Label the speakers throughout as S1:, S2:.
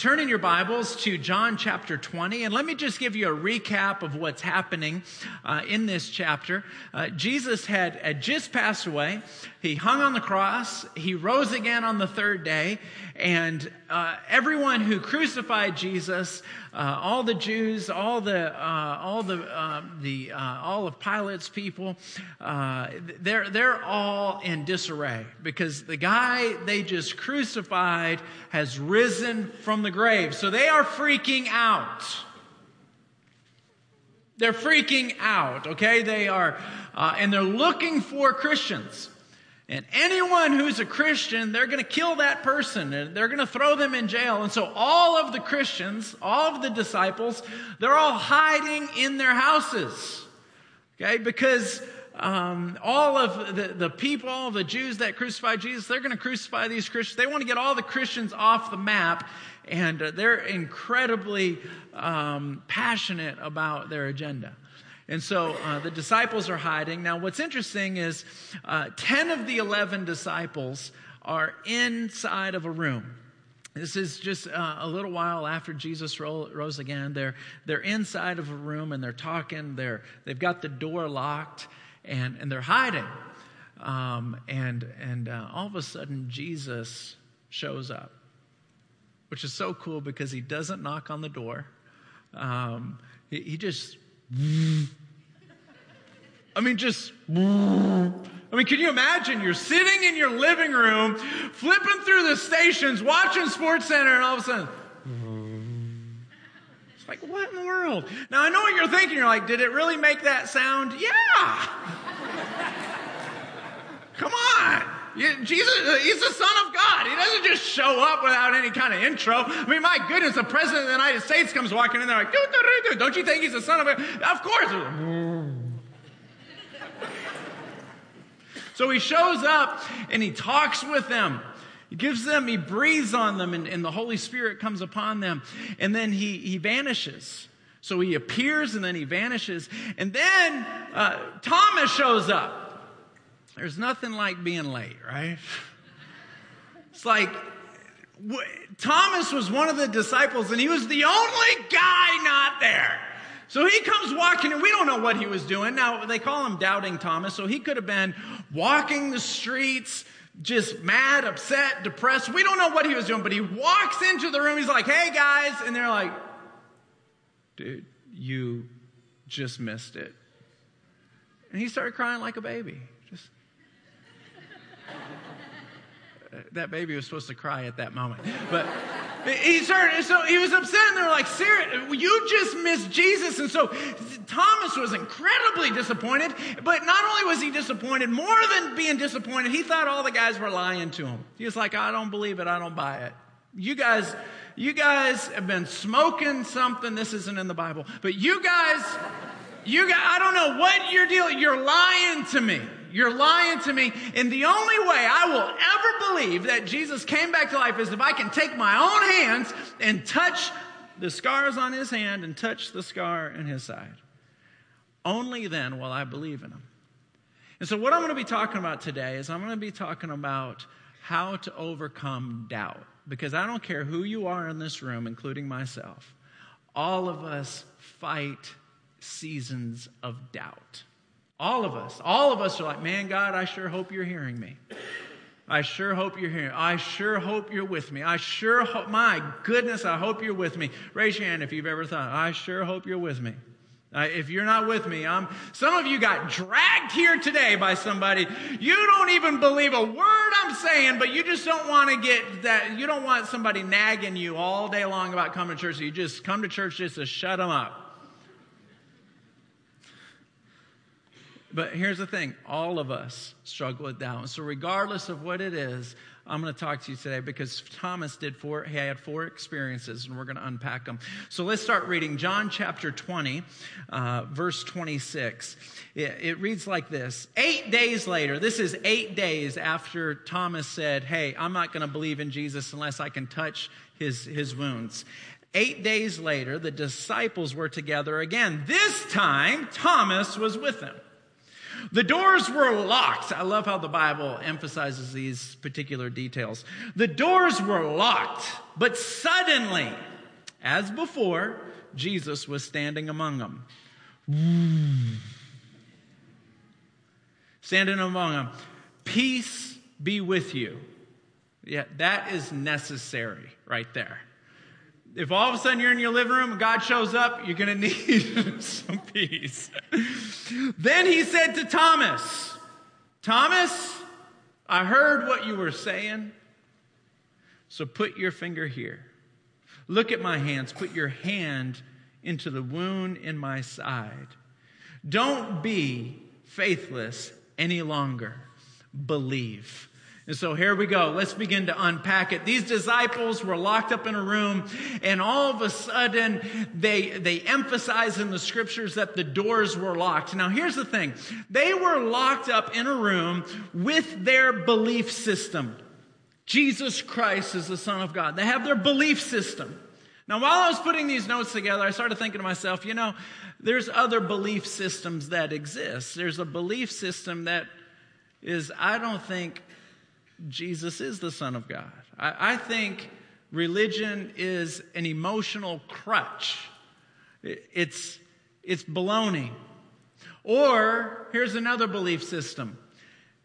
S1: turn in your Bibles to John chapter 20, and let me just give you a recap of what's happening uh, in this chapter. Uh, Jesus had, had just passed away. He hung on the cross. He rose again on the third day. And uh, everyone who crucified Jesus, uh, all the Jews, all the, uh, all the, uh, the all of Pilate's people, they're, they're all in disarray because the guy they just crucified has risen from the grave. So they are freaking out. They're freaking out, okay? They are, and they're looking for Christians. And anyone who's a Christian, they're going to kill that person and they're going to throw them in jail. And so all of the Christians, all of the disciples, they're all hiding in their houses. Okay? Because um, all of the, the people, the Jews that crucified Jesus, they're going to crucify these Christians. They want to get all the Christians off the map. And they're incredibly um, passionate about their agenda. And so uh, the disciples are hiding. Now, what's interesting is uh, 10 of the 11 disciples are inside of a room. This is just uh, a little while after Jesus rose again. They're, they're inside of a room and they're talking. They're, they've got the door locked and, and they're hiding. Um, and and uh, all of a sudden, Jesus shows up, which is so cool because he doesn't knock on the door. Um, he, he just I mean, just. I mean, can you imagine? You're sitting in your living room, flipping through the stations, watching Sports Center, and all of a sudden. It's like, what in the world? Now, I know what you're thinking. You're like, did it really make that sound? Yeah. Come on. Jesus, he's the Son of God. He doesn't just show up without any kind of intro. I mean, my goodness, the President of the United States comes walking in there like, don't you think he's the Son of God? Of course. So he shows up and he talks with them. He gives them, he breathes on them, and, and the Holy Spirit comes upon them. And then he, he vanishes. So he appears and then he vanishes. And then uh, Thomas shows up. There's nothing like being late, right? It's like w- Thomas was one of the disciples and he was the only guy not there. So he comes walking, and we don't know what he was doing. Now, they call him Doubting Thomas, so he could have been walking the streets, just mad, upset, depressed. We don't know what he was doing, but he walks into the room. He's like, hey, guys. And they're like, dude, you just missed it. And he started crying like a baby. Just that baby was supposed to cry at that moment. But he started, so he was upset, and they were like, Sarah, you just missed Jesus. And so Thomas was incredibly disappointed. But not only was he disappointed, more than being disappointed, he thought all the guys were lying to him. He was like, I don't believe it, I don't buy it. You guys, you guys have been smoking something. This isn't in the Bible. But you guys, you guys, I don't know what you're dealing, you're lying to me. You're lying to me. And the only way I will ever believe that Jesus came back to life is if I can take my own hands and touch the scars on his hand and touch the scar in his side. Only then will I believe in him. And so, what I'm going to be talking about today is I'm going to be talking about how to overcome doubt. Because I don't care who you are in this room, including myself, all of us fight seasons of doubt. All of us, all of us are like, man, God, I sure hope you're hearing me. I sure hope you're hearing. I sure hope you're with me. I sure hope, my goodness, I hope you're with me. Raise your hand if you've ever thought, I sure hope you're with me. Uh, if you're not with me, I'm, some of you got dragged here today by somebody. You don't even believe a word I'm saying, but you just don't want to get that. You don't want somebody nagging you all day long about coming to church. So you just come to church just to shut them up. But here's the thing all of us struggle with doubt. So, regardless of what it is, I'm going to talk to you today because Thomas did four, he had four experiences and we're going to unpack them. So let's start reading John chapter 20, uh, verse 26. It, it reads like this Eight days later, this is eight days after Thomas said, Hey, I'm not going to believe in Jesus unless I can touch his, his wounds. Eight days later, the disciples were together again. This time, Thomas was with them. The doors were locked. I love how the Bible emphasizes these particular details. The doors were locked, but suddenly, as before, Jesus was standing among them. Standing among them. Peace be with you. Yeah, that is necessary right there. If all of a sudden you're in your living room and God shows up, you're going to need some peace. then he said to Thomas, Thomas, I heard what you were saying, so put your finger here. Look at my hands. Put your hand into the wound in my side. Don't be faithless any longer. Believe. And so here we go. Let's begin to unpack it. These disciples were locked up in a room and all of a sudden they, they emphasize in the scriptures that the doors were locked. Now here's the thing. They were locked up in a room with their belief system. Jesus Christ is the Son of God. They have their belief system. Now, while I was putting these notes together, I started thinking to myself, you know, there's other belief systems that exist. There's a belief system that is, I don't think Jesus is the Son of God. I, I think religion is an emotional crutch. It, it's, it's baloney. Or here's another belief system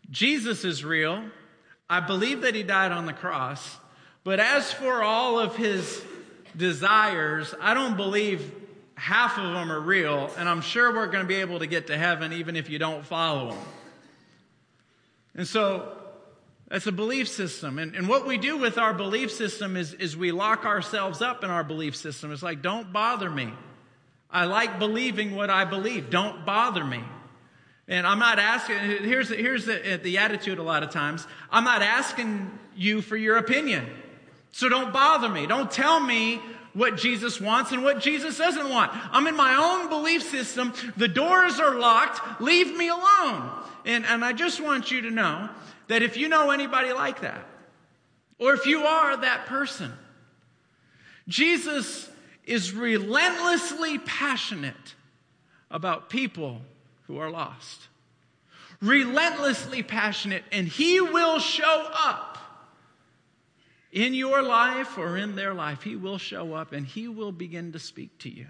S1: Jesus is real. I believe that he died on the cross. But as for all of his desires, I don't believe half of them are real. And I'm sure we're going to be able to get to heaven even if you don't follow them. And so that's a belief system. And, and what we do with our belief system is, is we lock ourselves up in our belief system. It's like, don't bother me. I like believing what I believe. Don't bother me. And I'm not asking, here's, here's the, the attitude a lot of times. I'm not asking you for your opinion. So don't bother me. Don't tell me what Jesus wants and what Jesus doesn't want. I'm in my own belief system. The doors are locked. Leave me alone. And, and I just want you to know that if you know anybody like that, or if you are that person, Jesus is relentlessly passionate about people who are lost. Relentlessly passionate, and He will show up in your life or in their life. He will show up and He will begin to speak to you.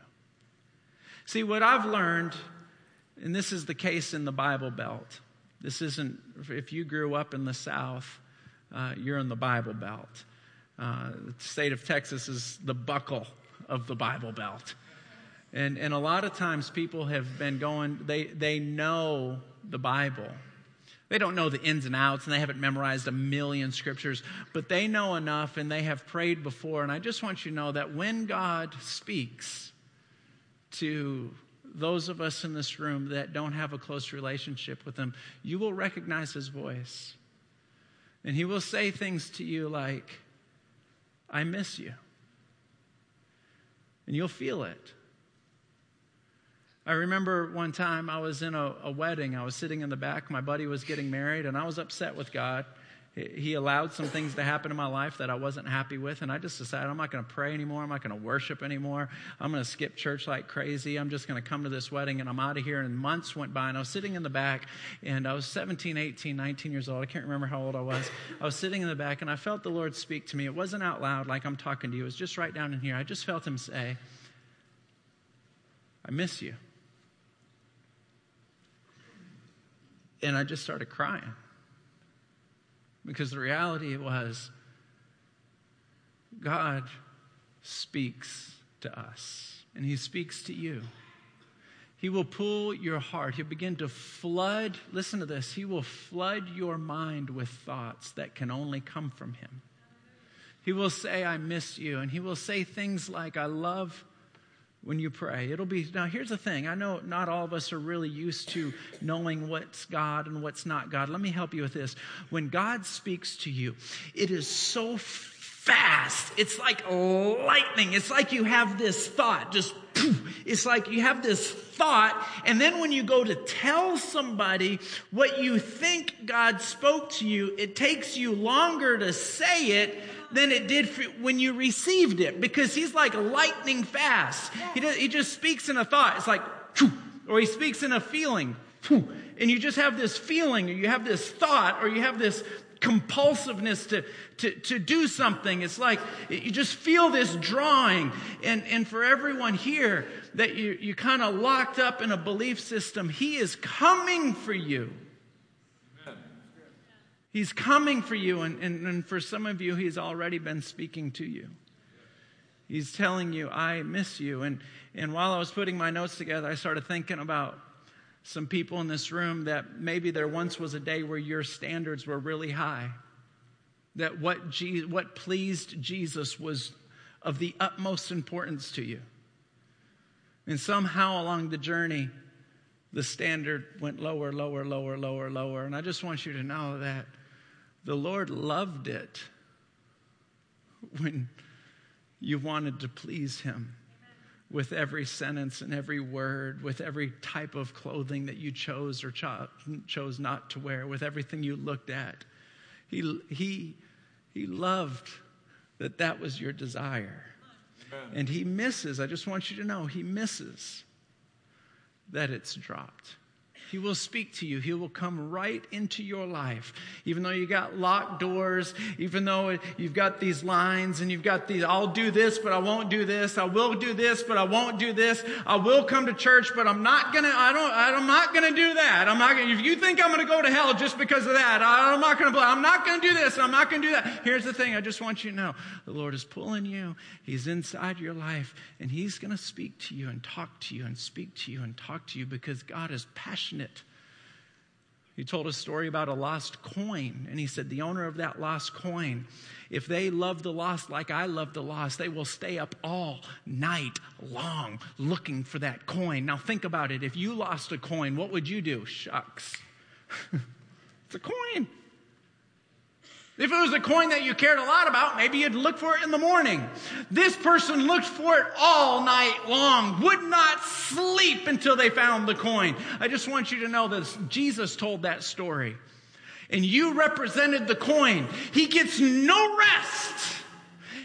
S1: See, what I've learned, and this is the case in the Bible Belt, this isn't, if you grew up in the South, uh, you're in the Bible Belt. Uh, the state of Texas is the buckle of the Bible Belt. And, and a lot of times people have been going, they, they know the Bible. They don't know the ins and outs and they haven't memorized a million scriptures, but they know enough and they have prayed before. And I just want you to know that when God speaks to those of us in this room that don't have a close relationship with Him, you will recognize His voice. And He will say things to you like, I miss you. And you'll feel it. I remember one time I was in a, a wedding. I was sitting in the back. My buddy was getting married, and I was upset with God he allowed some things to happen in my life that I wasn't happy with, and I just decided I'm not going to pray anymore. I'm not going to worship anymore. I'm going to skip church like crazy. I'm just going to come to this wedding, and I'm out of here. And months went by, and I was sitting in the back, and I was 17, 18, 19 years old. I can't remember how old I was. I was sitting in the back, and I felt the Lord speak to me. It wasn't out loud like I'm talking to you, it was just right down in here. I just felt Him say, I miss you. And I just started crying. Because the reality was, God speaks to us, and He speaks to you. He will pull your heart. He'll begin to flood, listen to this, He will flood your mind with thoughts that can only come from Him. He will say, I miss you. And He will say things like, I love when you pray. It'll be, now here's the thing. I know not all of us are really used to knowing what's God and what's not God. Let me help you with this. When God speaks to you, it is so fast. It's like lightning. It's like you have this thought, just. It's like you have this thought, and then when you go to tell somebody what you think God spoke to you, it takes you longer to say it than it did when you received it because he's like lightning fast. He, does, he just speaks in a thought. It's like, or he speaks in a feeling. and you just have this feeling, or you have this thought, or you have this compulsiveness to, to, to do something. It's like you just feel this drawing. And, and for everyone here that you, you kind of locked up in a belief system, He is coming for you. He's coming for you. And, and, and for some of you, He's already been speaking to you. He's telling you, I miss you. And, and while I was putting my notes together, I started thinking about some people in this room that maybe there once was a day where your standards were really high. That what, Je- what pleased Jesus was of the utmost importance to you. And somehow along the journey, the standard went lower, lower, lower, lower, lower. And I just want you to know that the Lord loved it when you wanted to please Him with every sentence and every word, with every type of clothing that you chose or cho- chose not to wear, with everything you looked at. He, he, he loved that that was your desire. Amen. And he misses, I just want you to know, he misses that it's dropped. He will speak to you. He will come right into your life. Even though you got locked doors, even though you've got these lines and you've got these, I'll do this, but I won't do this. I will do this, but I won't do this. I will come to church, but I'm not gonna, I don't, I'm not gonna do that. I'm not gonna, if you think I'm gonna go to hell just because of that, I'm not gonna, I'm not gonna do this, I'm not gonna do that. Here's the thing, I just want you to know, the Lord is pulling you. He's inside your life and He's gonna speak to you and talk to you and speak to you and talk to you because God is passionate passionate. He told a story about a lost coin, and he said, The owner of that lost coin, if they love the lost like I love the lost, they will stay up all night long looking for that coin. Now, think about it. If you lost a coin, what would you do? Shucks. it's a coin. If it was a coin that you cared a lot about, maybe you'd look for it in the morning. This person looked for it all night long, would not sleep until they found the coin. I just want you to know that Jesus told that story. And you represented the coin. He gets no rest.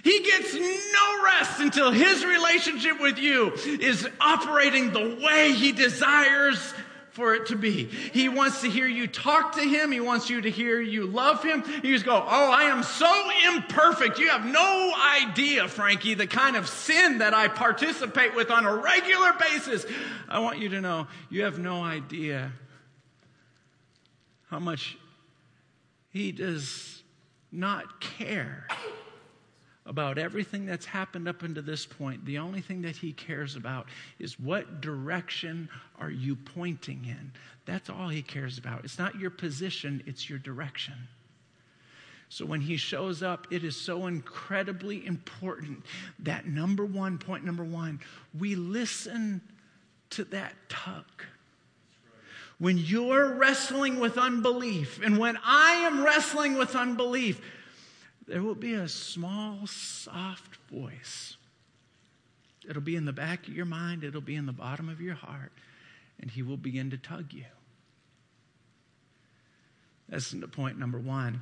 S1: He gets no rest until his relationship with you is operating the way he desires for it to be. He wants to hear you talk to him. He wants you to hear you love him. You just go, Oh, I am so imperfect. You have no idea, Frankie, the kind of sin that I participate with on a regular basis. I want you to know you have no idea how much he does not care about everything that's happened up until this point, the only thing that he cares about is what direction are you pointing in? That's all he cares about. It's not your position, it's your direction. So when he shows up, it is so incredibly important that number one, point number one, we listen to that tug. When you're wrestling with unbelief, and when I am wrestling with unbelief, there will be a small, soft voice. It'll be in the back of your mind, it'll be in the bottom of your heart, and He will begin to tug you. That's point number one.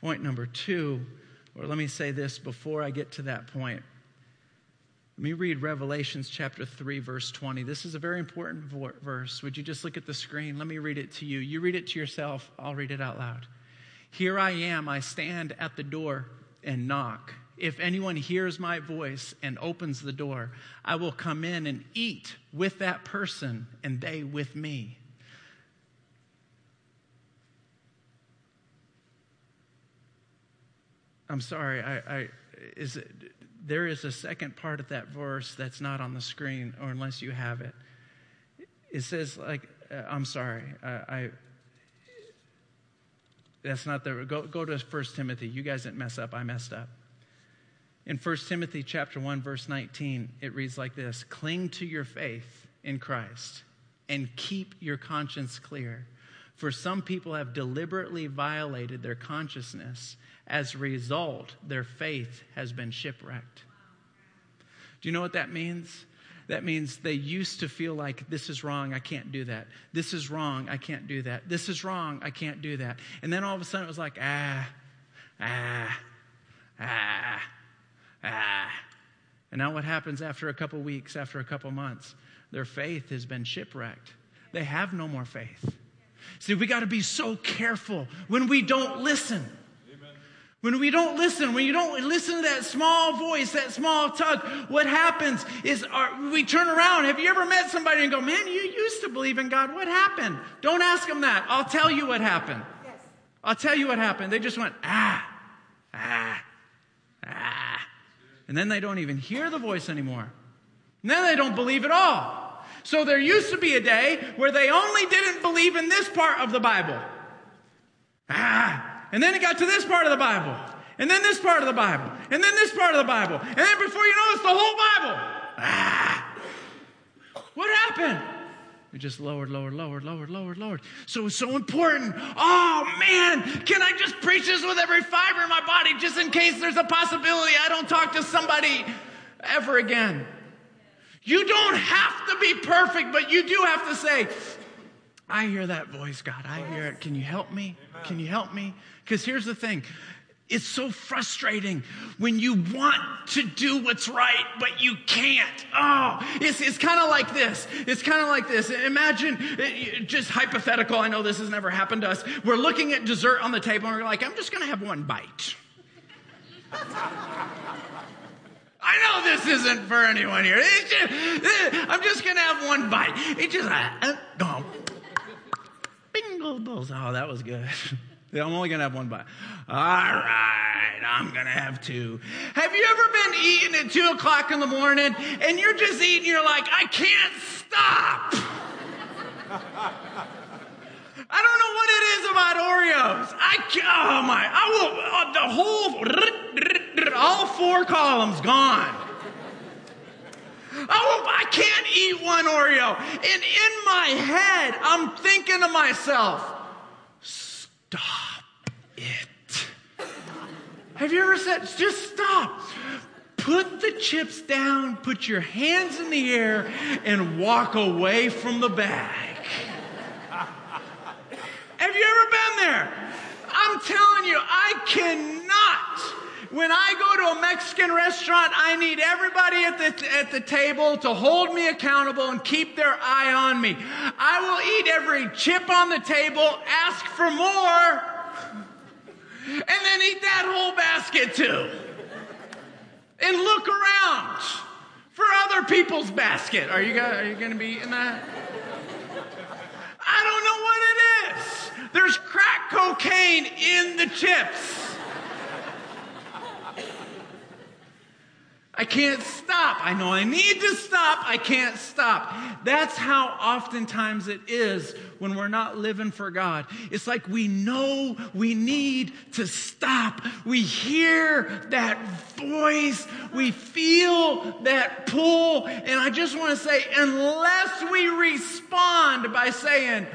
S1: Point number two, or let me say this before I get to that point. Let me read Revelations chapter 3, verse 20. This is a very important verse. Would you just look at the screen? Let me read it to you. You read it to yourself, I'll read it out loud. Here I am, I stand at the door and knock. If anyone hears my voice and opens the door, I will come in and eat with that person and they with me. I'm sorry, I, I is it, there is a second part of that verse that's not on the screen, or unless you have it. It says, like, uh, I'm sorry, I that's not the go, go to 1 Timothy. You guys didn't mess up, I messed up. In 1 Timothy chapter 1 verse 19, it reads like this: Cling to your faith in Christ and keep your conscience clear. For some people have deliberately violated their consciousness. As a result, their faith has been shipwrecked. Do you know what that means? That means they used to feel like this is wrong, I can't do that. This is wrong, I can't do that. This is wrong, I can't do that. And then all of a sudden it was like, ah, ah, ah, ah. And now what happens after a couple weeks, after a couple months? Their faith has been shipwrecked. They have no more faith. See, we got to be so careful when we don't listen. When we don't listen, when you don't listen to that small voice, that small tug, what happens is our, we turn around. Have you ever met somebody and go, man, you used to believe in God. What happened? Don't ask them that. I'll tell you what happened. Yes. I'll tell you what happened. They just went, ah, ah, ah. And then they don't even hear the voice anymore. And then they don't believe at all. So there used to be a day where they only didn't believe in this part of the Bible. Ah, and then it got to this part of the Bible. And then this part of the Bible. And then this part of the Bible. And then before you know it's the whole Bible. Ah. What happened? It just lowered, lowered, lowered, lowered, lowered, lowered. So it's so important. Oh man, can I just preach this with every fiber in my body just in case there's a possibility I don't talk to somebody ever again? You don't have to be perfect, but you do have to say, I hear that voice, God. I hear it. Can you help me? Can you help me? Because here's the thing it's so frustrating when you want to do what's right, but you can't. Oh, it's, it's kind of like this. It's kind of like this. Imagine, uh, just hypothetical, I know this has never happened to us. We're looking at dessert on the table and we're like, I'm just going to have one bite. I know this isn't for anyone here. Just, uh, I'm just going to have one bite. It just, uh, uh, bingo balls. Oh, that was good. I'm only going to have one bite. All right, I'm going to have two. Have you ever been eating at 2 o'clock in the morning and you're just eating, you're like, I can't stop? I don't know what it is about Oreos. I oh my, I will, uh, the whole, all four columns gone. Oh, I can't eat one Oreo. And in my head, I'm thinking to myself, Stop it. Have you ever said, just stop? Put the chips down, put your hands in the air, and walk away from the bag. Have you ever been there? I'm telling you, I cannot when I go to a Mexican restaurant, I need everybody at the, at the table to hold me accountable and keep their eye on me. I will eat every chip on the table, ask for more, and then eat that whole basket too. And look around for other people's basket. Are you, are you going to be eating that? I don't know what it is. There's crack cocaine in the chips. I can't stop. I know I need to stop. I can't stop. That's how oftentimes it is when we're not living for God. It's like we know we need to stop. We hear that voice. We feel that pull. And I just want to say, unless we respond by saying,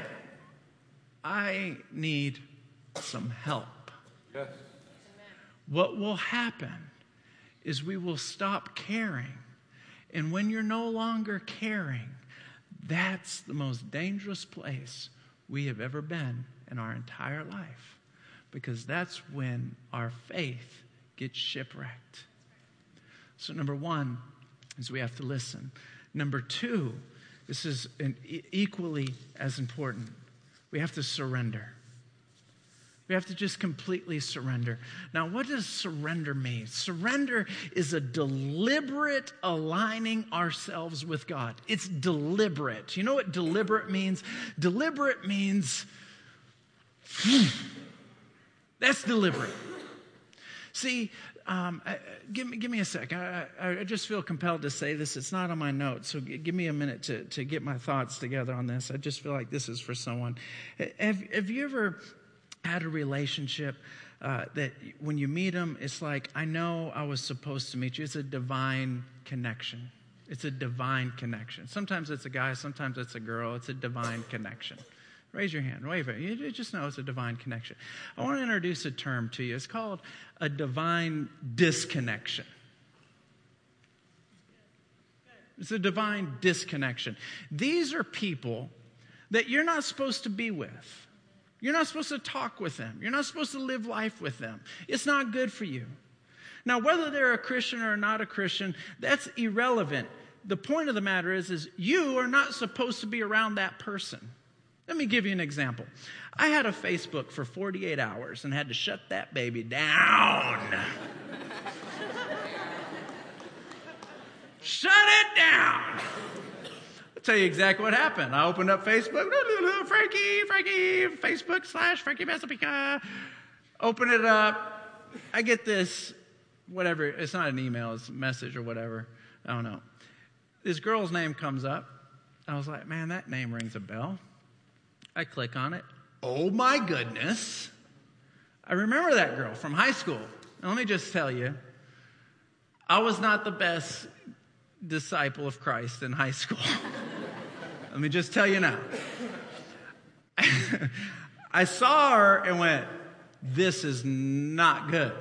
S1: I need some help, yes. what will happen? Is we will stop caring. And when you're no longer caring, that's the most dangerous place we have ever been in our entire life because that's when our faith gets shipwrecked. So, number one is we have to listen. Number two, this is an, equally as important, we have to surrender. We have to just completely surrender. Now, what does surrender mean? Surrender is a deliberate aligning ourselves with God. It's deliberate. You know what deliberate means? Deliberate means hmm, that's deliberate. See, um, give, me, give me a sec. I, I, just feel compelled to say this. It's not on my notes, so give me a minute to, to get my thoughts together on this. I just feel like this is for someone. Have, have you ever had a relationship uh, that when you meet them, it's like, I know I was supposed to meet you. It's a divine connection. It's a divine connection. Sometimes it's a guy, sometimes it's a girl. It's a divine connection. Raise your hand. Wave it. You just know it's a divine connection. I want to introduce a term to you. It's called a divine disconnection. It's a divine disconnection. These are people that you're not supposed to be with. You're not supposed to talk with them. You're not supposed to live life with them. It's not good for you. Now, whether they're a Christian or not a Christian, that's irrelevant. The point of the matter is, is you are not supposed to be around that person. Let me give you an example. I had a Facebook for 48 hours and had to shut that baby down. shut it down. Tell you exactly what happened. I opened up Facebook, Frankie, Frankie, Facebook slash Frankie Mazzapica. Open it up. I get this, whatever, it's not an email, it's a message or whatever. I don't know. This girl's name comes up. I was like, man, that name rings a bell. I click on it. Oh my goodness. I remember that girl from high school. And let me just tell you, I was not the best disciple of Christ in high school. let me just tell you now. I saw her and went, This is not good.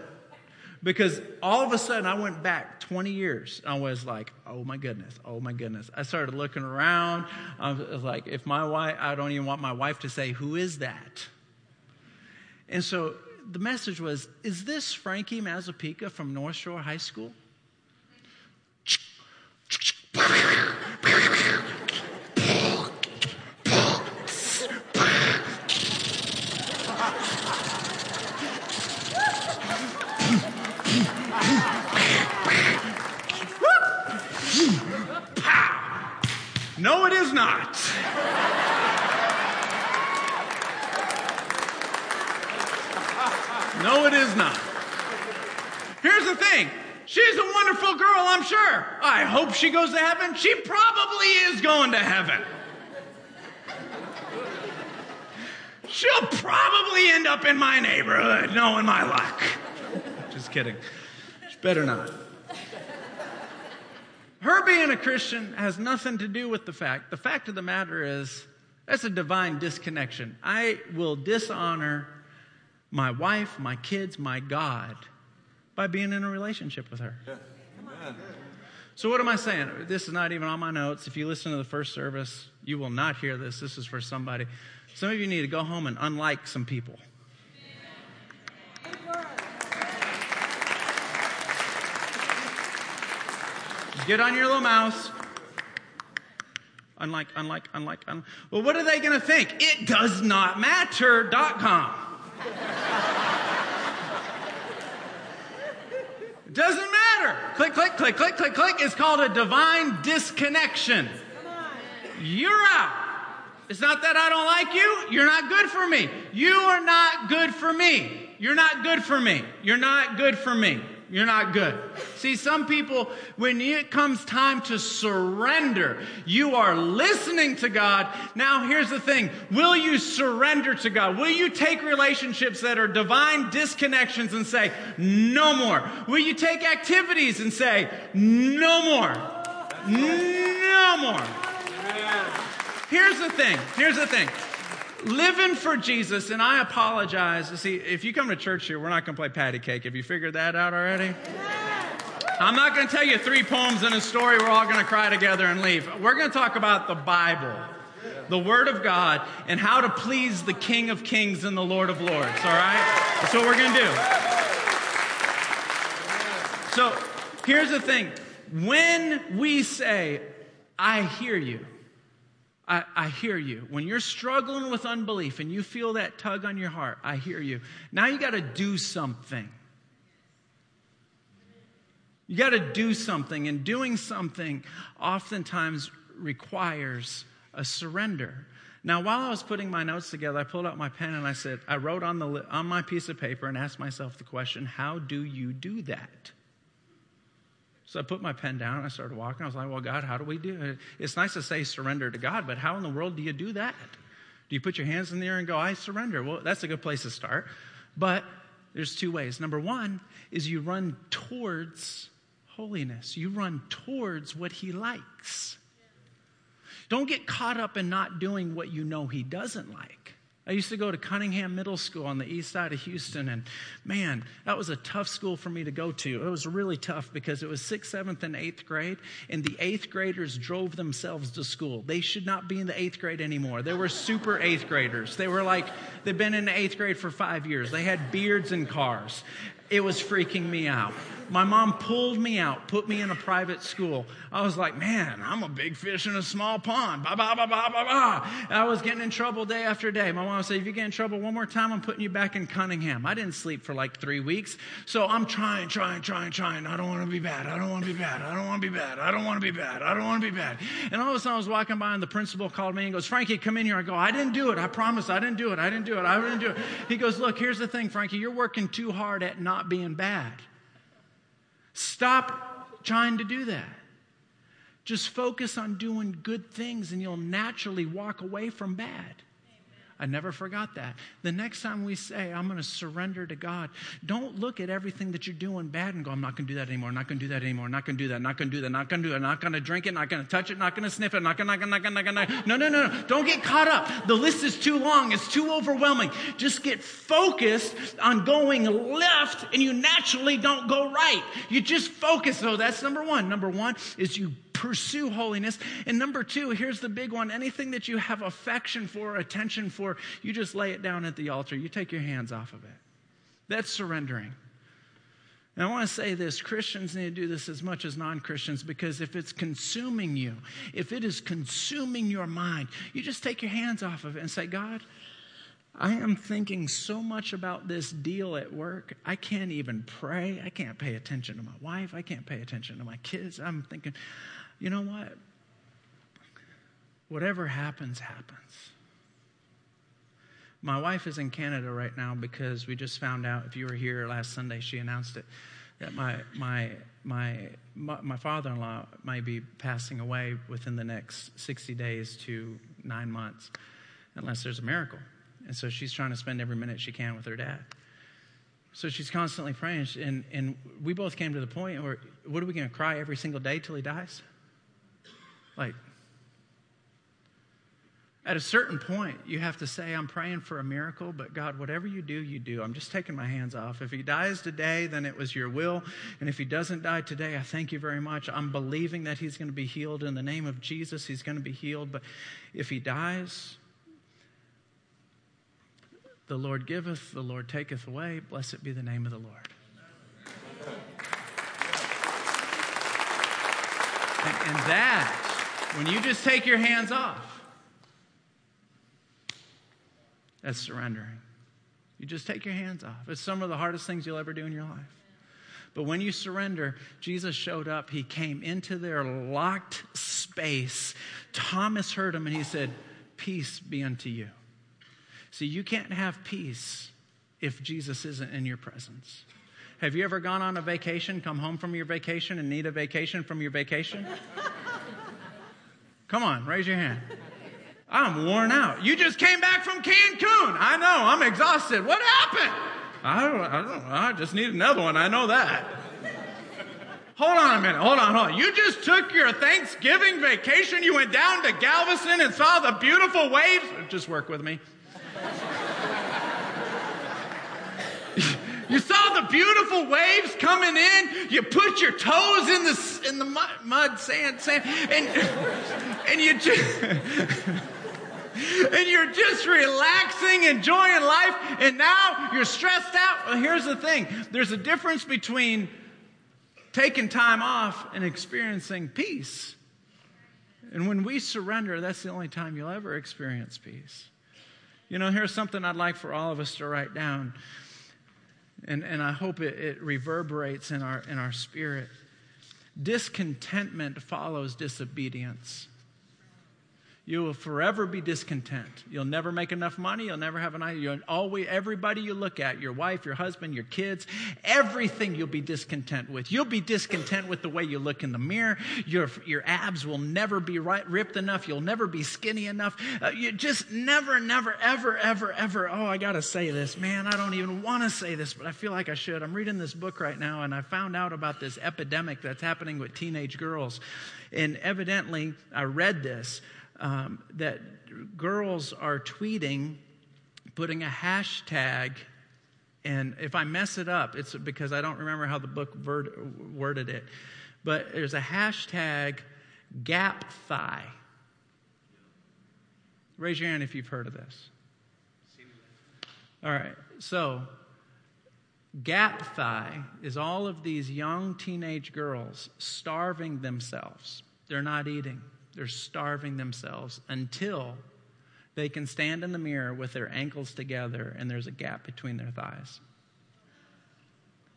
S1: Because all of a sudden I went back 20 years. I was like, oh my goodness, oh my goodness. I started looking around. I was like, if my wife, I don't even want my wife to say, who is that? And so the message was, is this Frankie Mazzapica from North Shore High School? No, it is not. No, it is not. Here's the thing. She's a wonderful girl, I'm sure. I hope she goes to heaven. She probably is going to heaven. She'll probably end up in my neighborhood, knowing my luck. Just kidding. She better not. Her being a Christian has nothing to do with the fact. The fact of the matter is, that's a divine disconnection. I will dishonor my wife, my kids, my God by being in a relationship with her. Yeah. So, what am I saying? This is not even on my notes. If you listen to the first service, you will not hear this. This is for somebody. Some of you need to go home and unlike some people. Get on your little mouse. Unlike, unlike, unlike, unlike. Well, what are they going to think? It does not matter.com. doesn't matter. Click, click, click, click, click, click. It's called a divine disconnection. You're out. It's not that I don't like you. You're not good for me. You are not good for me. You're not good for me. You're not good for me. You're not good. See, some people, when it comes time to surrender, you are listening to God. Now, here's the thing. Will you surrender to God? Will you take relationships that are divine disconnections and say, no more? Will you take activities and say, no more? No more. Here's the thing. Here's the thing living for Jesus, and I apologize. See, if you come to church here, we're not going to play patty cake. Have you figured that out already? I'm not going to tell you three poems and a story. We're all going to cry together and leave. We're going to talk about the Bible, the Word of God, and how to please the King of Kings and the Lord of Lords. All right? That's what we're going to do. So here's the thing when we say, I hear you, I, I, hear you. When you're struggling with unbelief and you feel that tug on your heart, I hear you. Now you got to do something. You got to do something, and doing something oftentimes requires a surrender. Now, while I was putting my notes together, I pulled out my pen and I said, I wrote on, the, on my piece of paper and asked myself the question, How do you do that? So I put my pen down I started walking. I was like, well, God, how do we do it? It's nice to say surrender to God, but how in the world do you do that? Do you put your hands in the air and go, I surrender? Well, that's a good place to start. But there's two ways. Number one is you run towards holiness, you run towards what He likes. Don't get caught up in not doing what you know He doesn't like. I used to go to Cunningham Middle School on the east side of Houston, and man, that was a tough school for me to go to. It was really tough because it was sixth, seventh, and eighth grade, and the eighth graders drove themselves to school. They should not be in the eighth grade anymore. They were super eighth graders. They were like, they've been in the eighth grade for five years. They had beards and cars It was freaking me out. My mom pulled me out, put me in a private school. I was like, man, I'm a big fish in a small pond. Ba, ba, ba, ba, ba, ba. I was getting in trouble day after day. My mom said, if you get in trouble one more time, I'm putting you back in Cunningham. I didn't sleep for like three weeks. So I'm trying, trying, trying, trying. I don't want to be bad. I don't want to be bad. I don't want to be bad. I don't want to be bad. I don't want to be bad. And all of a sudden I was walking by and the principal called me and goes, Frankie, come in here. I go, I didn't do it. I promise I didn't do it. I didn't do it. I didn't do it. He goes, look, here's the thing, Frankie. You're working too hard at not being bad. Stop trying to do that. Just focus on doing good things and you'll naturally walk away from bad. I never forgot that. The next time we say, I'm going to surrender to God, don't look at everything that you're doing bad and go, I'm not going to do that anymore, I'm not going to do that anymore, not going to do that, not going to do that, not going to do that, I'm not going to drink it, not going to touch it, not going to sniff it, not going to, not going to, not going to. No, no, no, no. Don't get caught up. The list is too long, it's too overwhelming. Just get focused on going left and you naturally don't go right. You just focus. So that's number one. Number one is you pursue holiness. And number two, here's the big one anything that you have affection for, attention for, you just lay it down at the altar. You take your hands off of it. That's surrendering. And I want to say this Christians need to do this as much as non Christians because if it's consuming you, if it is consuming your mind, you just take your hands off of it and say, God, I am thinking so much about this deal at work. I can't even pray. I can't pay attention to my wife. I can't pay attention to my kids. I'm thinking, you know what? Whatever happens, happens. My wife is in Canada right now because we just found out, if you were here last Sunday, she announced it, that my, my, my, my father in law might be passing away within the next 60 days to nine months, unless there's a miracle. And so she's trying to spend every minute she can with her dad. So she's constantly praying. And, and we both came to the point where, what are we going to cry every single day till he dies? Like, at a certain point, you have to say, I'm praying for a miracle, but God, whatever you do, you do. I'm just taking my hands off. If he dies today, then it was your will. And if he doesn't die today, I thank you very much. I'm believing that he's going to be healed. In the name of Jesus, he's going to be healed. But if he dies, the Lord giveth, the Lord taketh away. Blessed be the name of the Lord. And, and that when you just take your hands off, that's surrendering. You just take your hands off. It's some of the hardest things you'll ever do in your life. But when you surrender, Jesus showed up. He came into their locked space. Thomas heard him and he said, Peace be unto you. See, you can't have peace if Jesus isn't in your presence. Have you ever gone on a vacation, come home from your vacation, and need a vacation from your vacation? Come on, raise your hand. I'm worn out. You just came back from Cancun. I know, I'm exhausted. What happened? I don't, I don't. I just need another one. I know that. Hold on a minute. Hold on, hold on. You just took your Thanksgiving vacation. You went down to Galveston and saw the beautiful waves. Just work with me. You saw the beautiful waves coming in. You put your toes in the, in the mud, mud sand, sand, and, and you just, and you're just relaxing, enjoying life, and now you're stressed out. Well, here's the thing there's a difference between taking time off and experiencing peace. And when we surrender, that's the only time you'll ever experience peace. You know, here's something I'd like for all of us to write down and, and I hope it, it reverberates in our, in our spirit. Discontentment follows disobedience. You will forever be discontent. You'll never make enough money. You'll never have an idea. You'll always, everybody you look at, your wife, your husband, your kids, everything you'll be discontent with. You'll be discontent with the way you look in the mirror. Your, your abs will never be right, ripped enough. You'll never be skinny enough. Uh, you just never, never, ever, ever, ever. Oh, I got to say this. Man, I don't even want to say this, but I feel like I should. I'm reading this book right now, and I found out about this epidemic that's happening with teenage girls. And evidently, I read this um, that girls are tweeting, putting a hashtag, and if I mess it up, it's because I don't remember how the book worded it, but there's a hashtag gap thigh. Raise your hand if you've heard of this. All right, so gap thigh is all of these young teenage girls starving themselves. They're not eating, they're starving themselves until they can stand in the mirror with their ankles together and there's a gap between their thighs.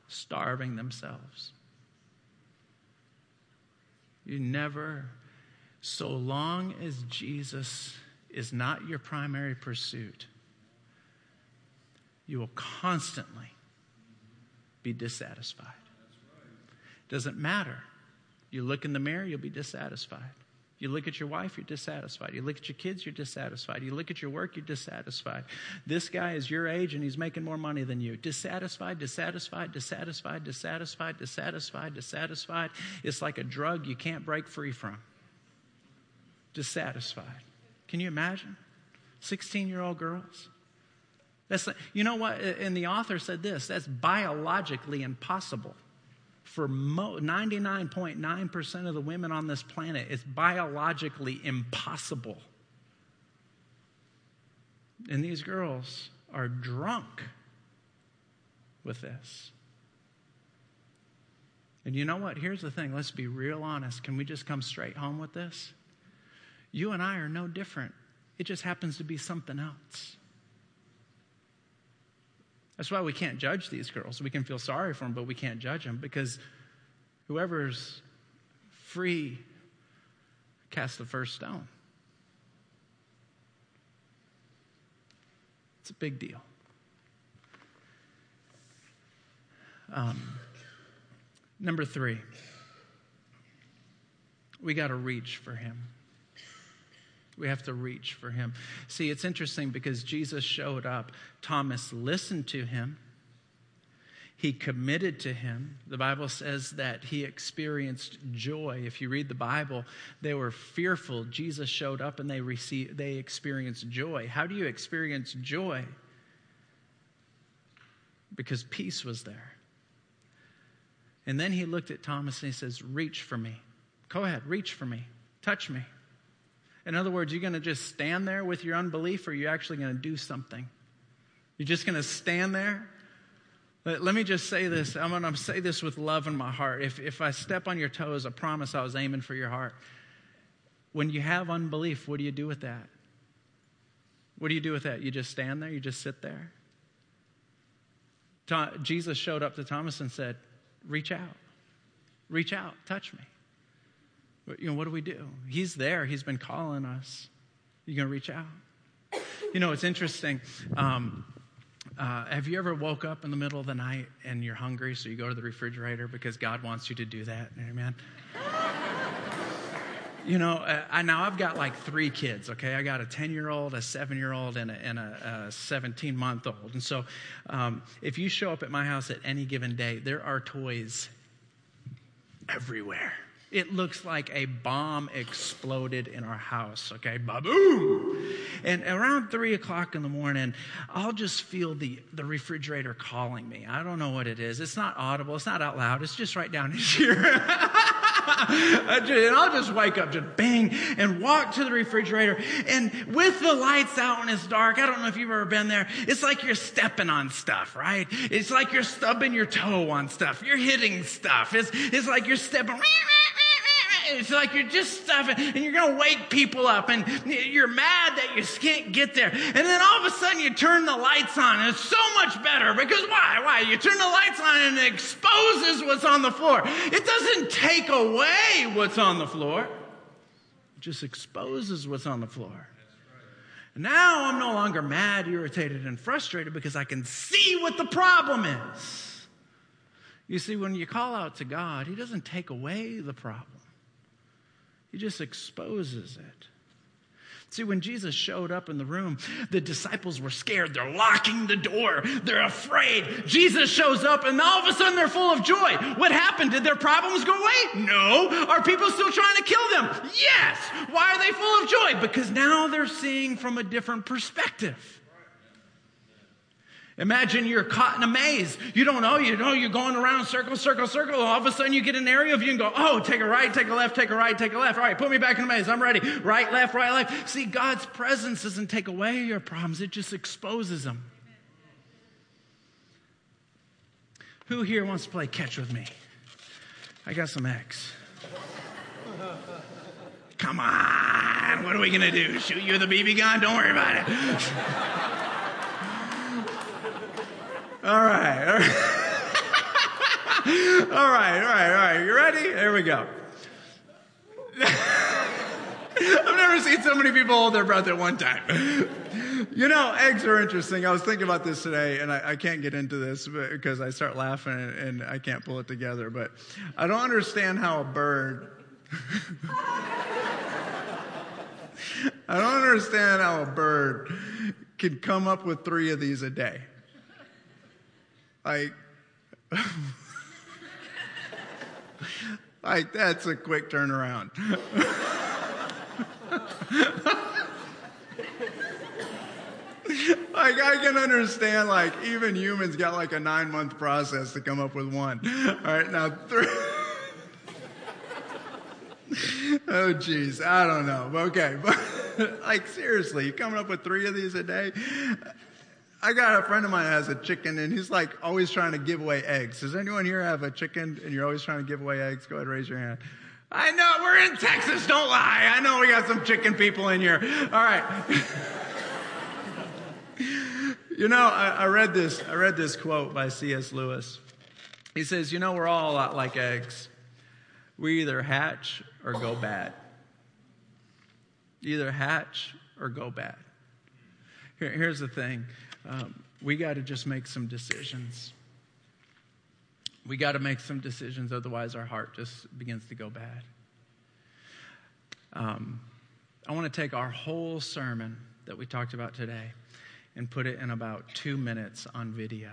S1: Starving themselves. You never, so long as Jesus is not your primary pursuit, you will constantly be dissatisfied. Doesn't matter. You look in the mirror, you'll be dissatisfied. You look at your wife, you're dissatisfied. You look at your kids, you're dissatisfied. You look at your work, you're dissatisfied. This guy is your age and he's making more money than you. Dissatisfied, dissatisfied, dissatisfied, dissatisfied, dissatisfied, dissatisfied. It's like a drug you can't break free from. Dissatisfied. Can you imagine? 16 year old girls. That's, you know what? And the author said this that's biologically impossible. For 99.9% of the women on this planet, it's biologically impossible. And these girls are drunk with this. And you know what? Here's the thing. Let's be real honest. Can we just come straight home with this? You and I are no different. It just happens to be something else. That's why we can't judge these girls. We can feel sorry for them, but we can't judge them because whoever's free cast the first stone. It's a big deal. Um, number three, we got to reach for him. We have to reach for him. See, it's interesting because Jesus showed up. Thomas listened to him. He committed to him. The Bible says that he experienced joy. If you read the Bible, they were fearful. Jesus showed up and they received they experienced joy. How do you experience joy? Because peace was there. And then he looked at Thomas and he says, "Reach for me. Go ahead, reach for me. Touch me." In other words, you're going to just stand there with your unbelief, or you're actually going to do something. You're just going to stand there. Let me just say this. I'm going to say this with love in my heart. If, if I step on your toes, I promise I was aiming for your heart. When you have unbelief, what do you do with that? What do you do with that? You just stand there? You just sit there? Jesus showed up to Thomas and said, Reach out. Reach out. Touch me. You know, what do we do? He's there. He's been calling us. You going to reach out? You know, it's interesting. Um, uh, have you ever woke up in the middle of the night and you're hungry, so you go to the refrigerator because God wants you to do that? Amen. you know, uh, I, now I've got like three kids, okay? I got a 10 year old, a seven year old, and a 17 month old. And so um, if you show up at my house at any given day, there are toys everywhere. It looks like a bomb exploded in our house, okay? Ba-boom! And around three o'clock in the morning, I'll just feel the, the refrigerator calling me. I don't know what it is. It's not audible, it's not out loud, it's just right down here. and I'll just wake up, just bang, and walk to the refrigerator. And with the lights out and it's dark, I don't know if you've ever been there, it's like you're stepping on stuff, right? It's like you're stubbing your toe on stuff. You're hitting stuff. It's, it's like you're stepping. It's like you're just stuffing and you're going to wake people up and you're mad that you can't get there. And then all of a sudden you turn the lights on and it's so much better because why? Why? You turn the lights on and it exposes what's on the floor. It doesn't take away what's on the floor. It just exposes what's on the floor. Now I'm no longer mad, irritated, and frustrated because I can see what the problem is. You see, when you call out to God, He doesn't take away the problem. He just exposes it. See, when Jesus showed up in the room, the disciples were scared. They're locking the door. They're afraid. Jesus shows up, and all of a sudden they're full of joy. What happened? Did their problems go away? No. Are people still trying to kill them? Yes. Why are they full of joy? Because now they're seeing from a different perspective. Imagine you're caught in a maze. You don't know, you know, you're going around circle, circle, circle. All of a sudden you get an area of you and go, oh, take a right, take a left, take a right, take a left. All right, put me back in the maze. I'm ready. Right, left, right, left. See, God's presence doesn't take away your problems, it just exposes them. Who here wants to play catch with me? I got some eggs. Come on. What are we going to do? Shoot you with a BB gun? Don't worry about it. All right. All right. all right. All right. All right. You ready? Here we go. I've never seen so many people hold their breath at one time. You know, eggs are interesting. I was thinking about this today, and I, I can't get into this because I start laughing and, and I can't pull it together. But I don't understand how a bird. I don't understand how a bird can come up with three of these a day. Like, like that's a quick turnaround. like I can understand like even humans got like a nine month process to come up with one. All right, now three. oh I don't know. Okay, but like seriously, coming up with three of these a day? I got a friend of mine has a chicken and he's like always trying to give away eggs. Does anyone here have a chicken and you're always trying to give away eggs? Go ahead, raise your hand. I know, we're in Texas, don't lie. I know we got some chicken people in here. All right. you know, I, I, read this, I read this quote by C.S. Lewis. He says, You know, we're all a lot like eggs. We either hatch or go bad. Either hatch or go bad. Here, here's the thing um, we got to just make some decisions. We got to make some decisions, otherwise, our heart just begins to go bad. Um, I want to take our whole sermon that we talked about today and put it in about two minutes on video.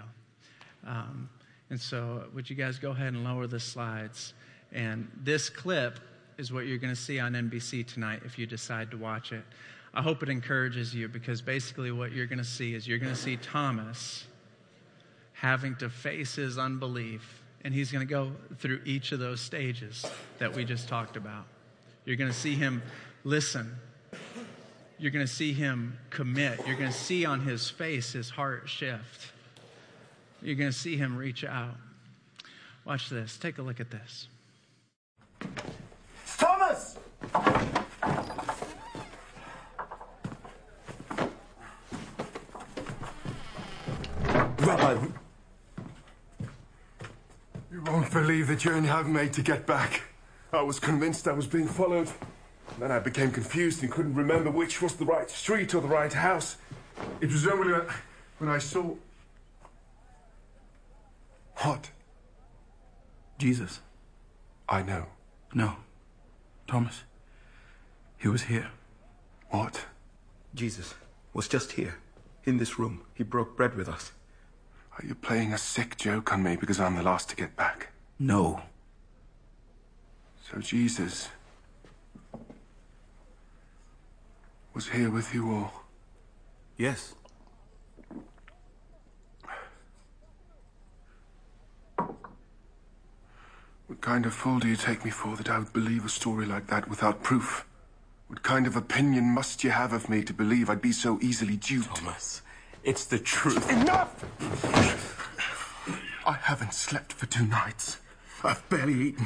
S1: Um, and so, would you guys go ahead and lower the slides? And this clip is what you're going to see on NBC tonight if you decide to watch it. I hope it encourages you because basically, what you're going to see is you're going to see Thomas having to face his unbelief and he's going to go through each of those stages that we just talked about. You're going to see him listen. You're going to see him commit. You're going to see on his face his heart shift. You're going to see him reach out. Watch this. Take a look at this.
S2: Thomas! Rabbi, you won't believe the journey I've made to get back. I was convinced I was being followed. Then I became confused and couldn't remember which was the right street or the right house. It was only when I saw. What?
S3: Jesus.
S2: I know.
S3: No. Thomas. He was here.
S2: What?
S3: Jesus was just here, in this room. He broke bread with us.
S2: Are you playing a sick joke on me because I'm the last to get back?
S3: No.
S2: So Jesus was here with you all?
S3: Yes.
S2: What kind of fool do you take me for that I would believe a story like that without proof? What kind of opinion must you have of me to believe I'd be so easily duped?
S3: Thomas. It's the truth.
S2: Enough! I haven't slept for two nights. I've barely eaten.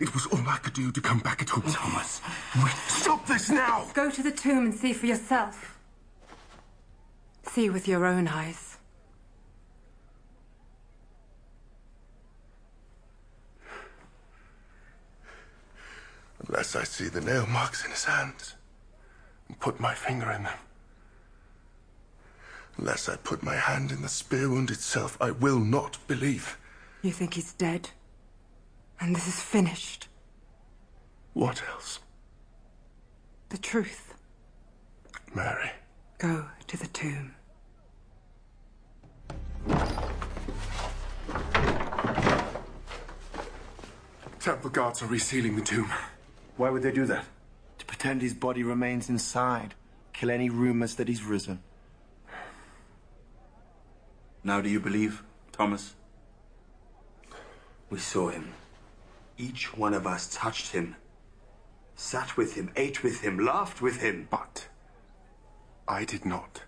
S2: It was all I could do to come back at home.
S3: Thomas,
S2: wait, stop this now!
S4: Go to the tomb and see for yourself. See with your own eyes.
S2: Unless I see the nail marks in his hands and put my finger in them. Unless I put my hand in the spear wound itself, I will not believe.
S4: You think he's dead? And this is finished?
S2: What else?
S4: The truth.
S2: Mary.
S4: Go to the tomb.
S2: Temple guards are resealing the tomb.
S5: Why would they do that? To pretend his body remains inside. Kill any rumors that he's risen.
S3: Now do you believe, Thomas? We saw him. Each one of us touched him, sat with him, ate with him, laughed with him.
S2: But I did not.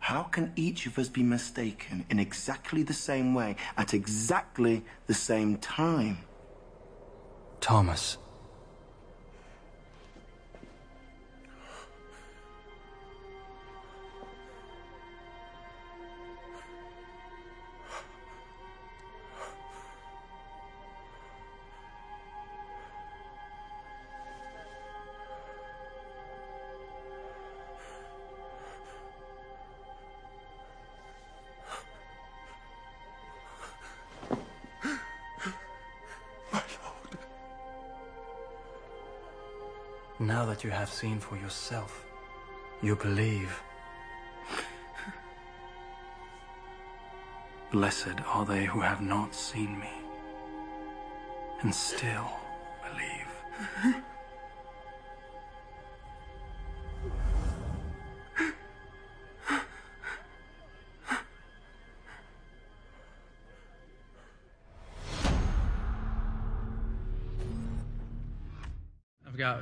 S5: How can each of us be mistaken in exactly the same way at exactly the same time?
S6: Thomas. Now that you have seen for yourself, you believe. Blessed are they who have not seen me and still believe.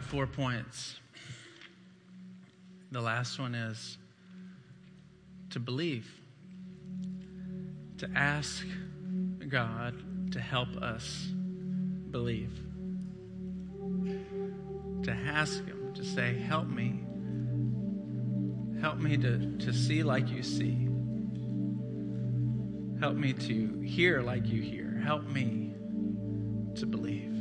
S1: four points. The last one is to believe, to ask God to help us believe, to ask Him to say, Help me. Help me to, to see like you see. Help me to hear like you hear. Help me to believe.